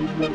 Thank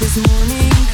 this morning.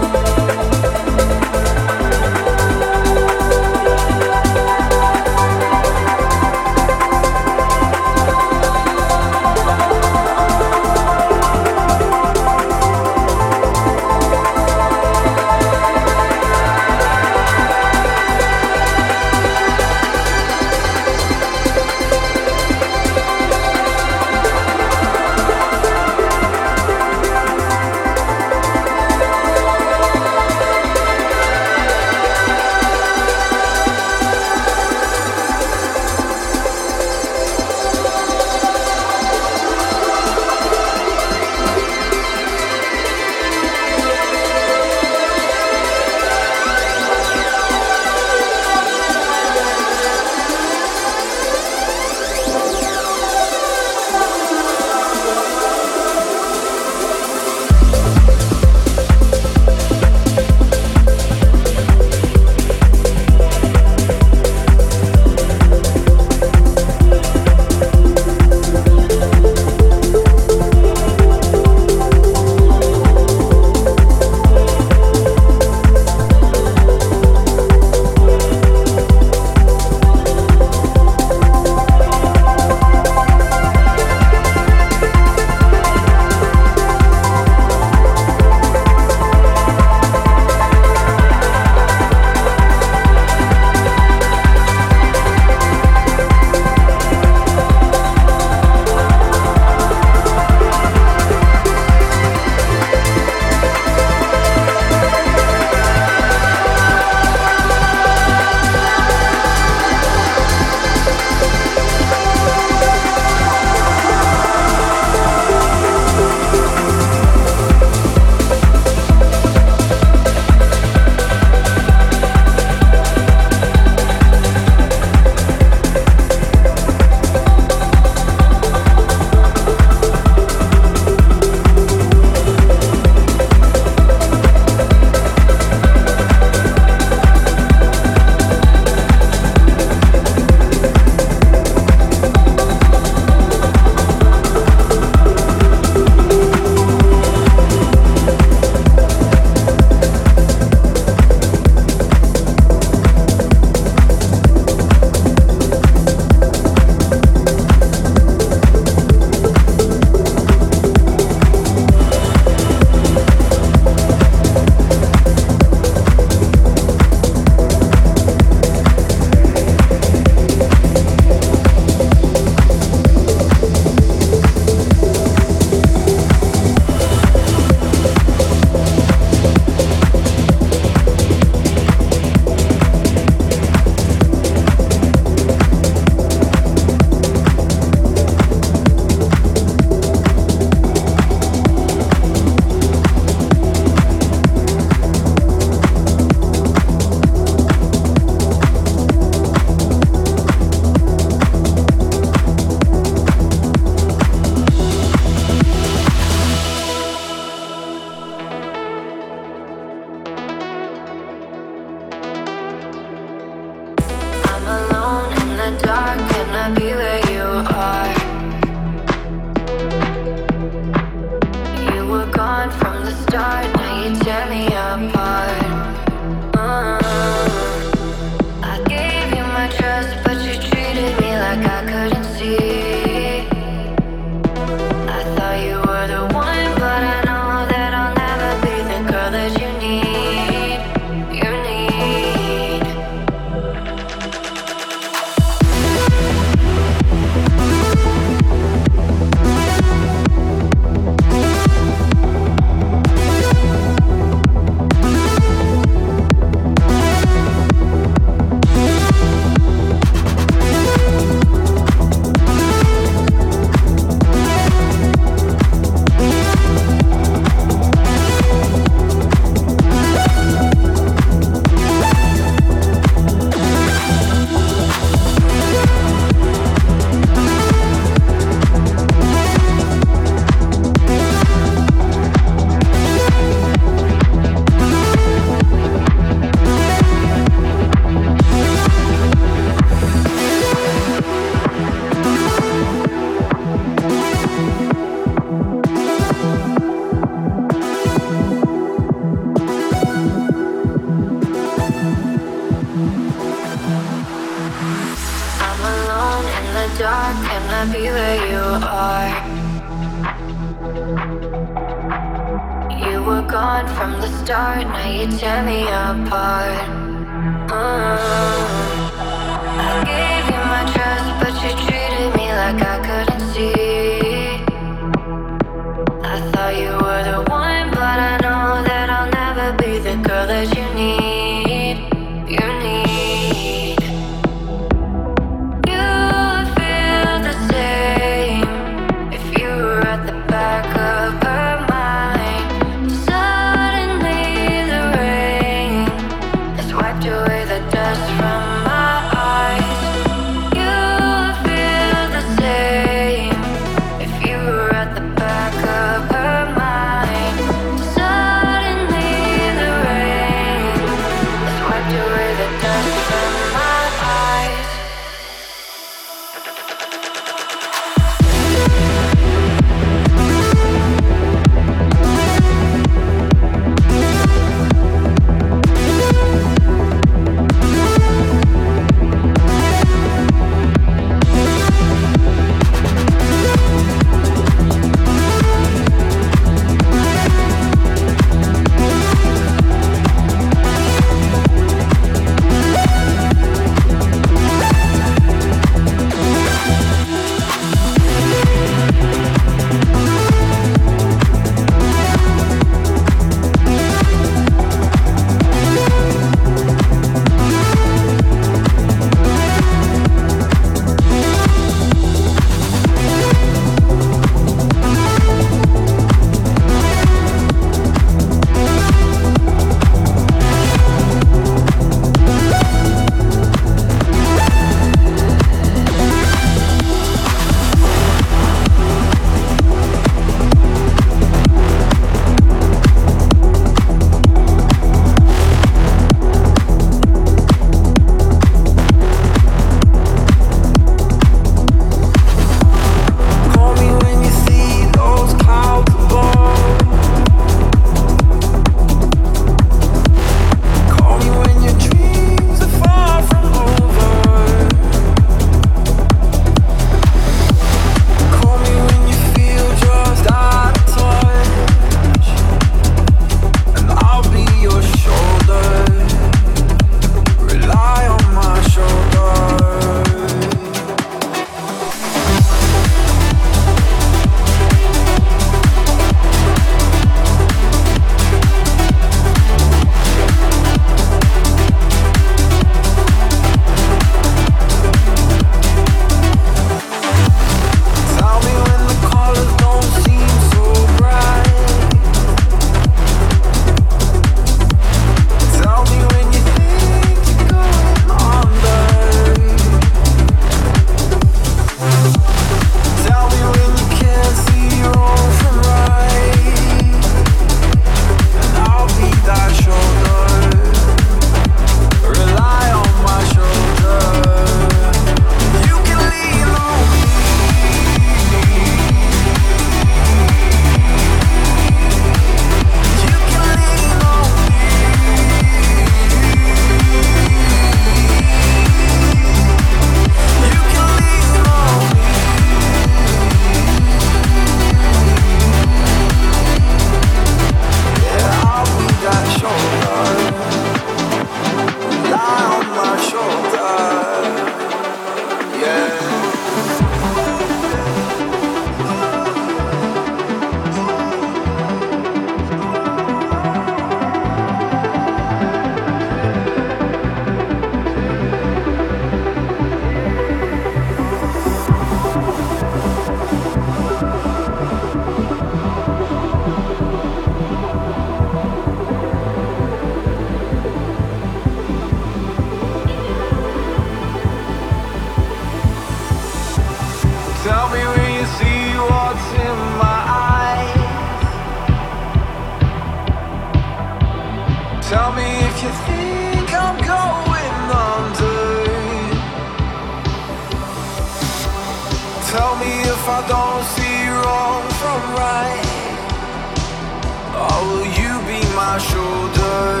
Shoulder?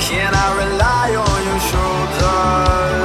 Can I rely on your shoulder?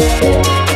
Thank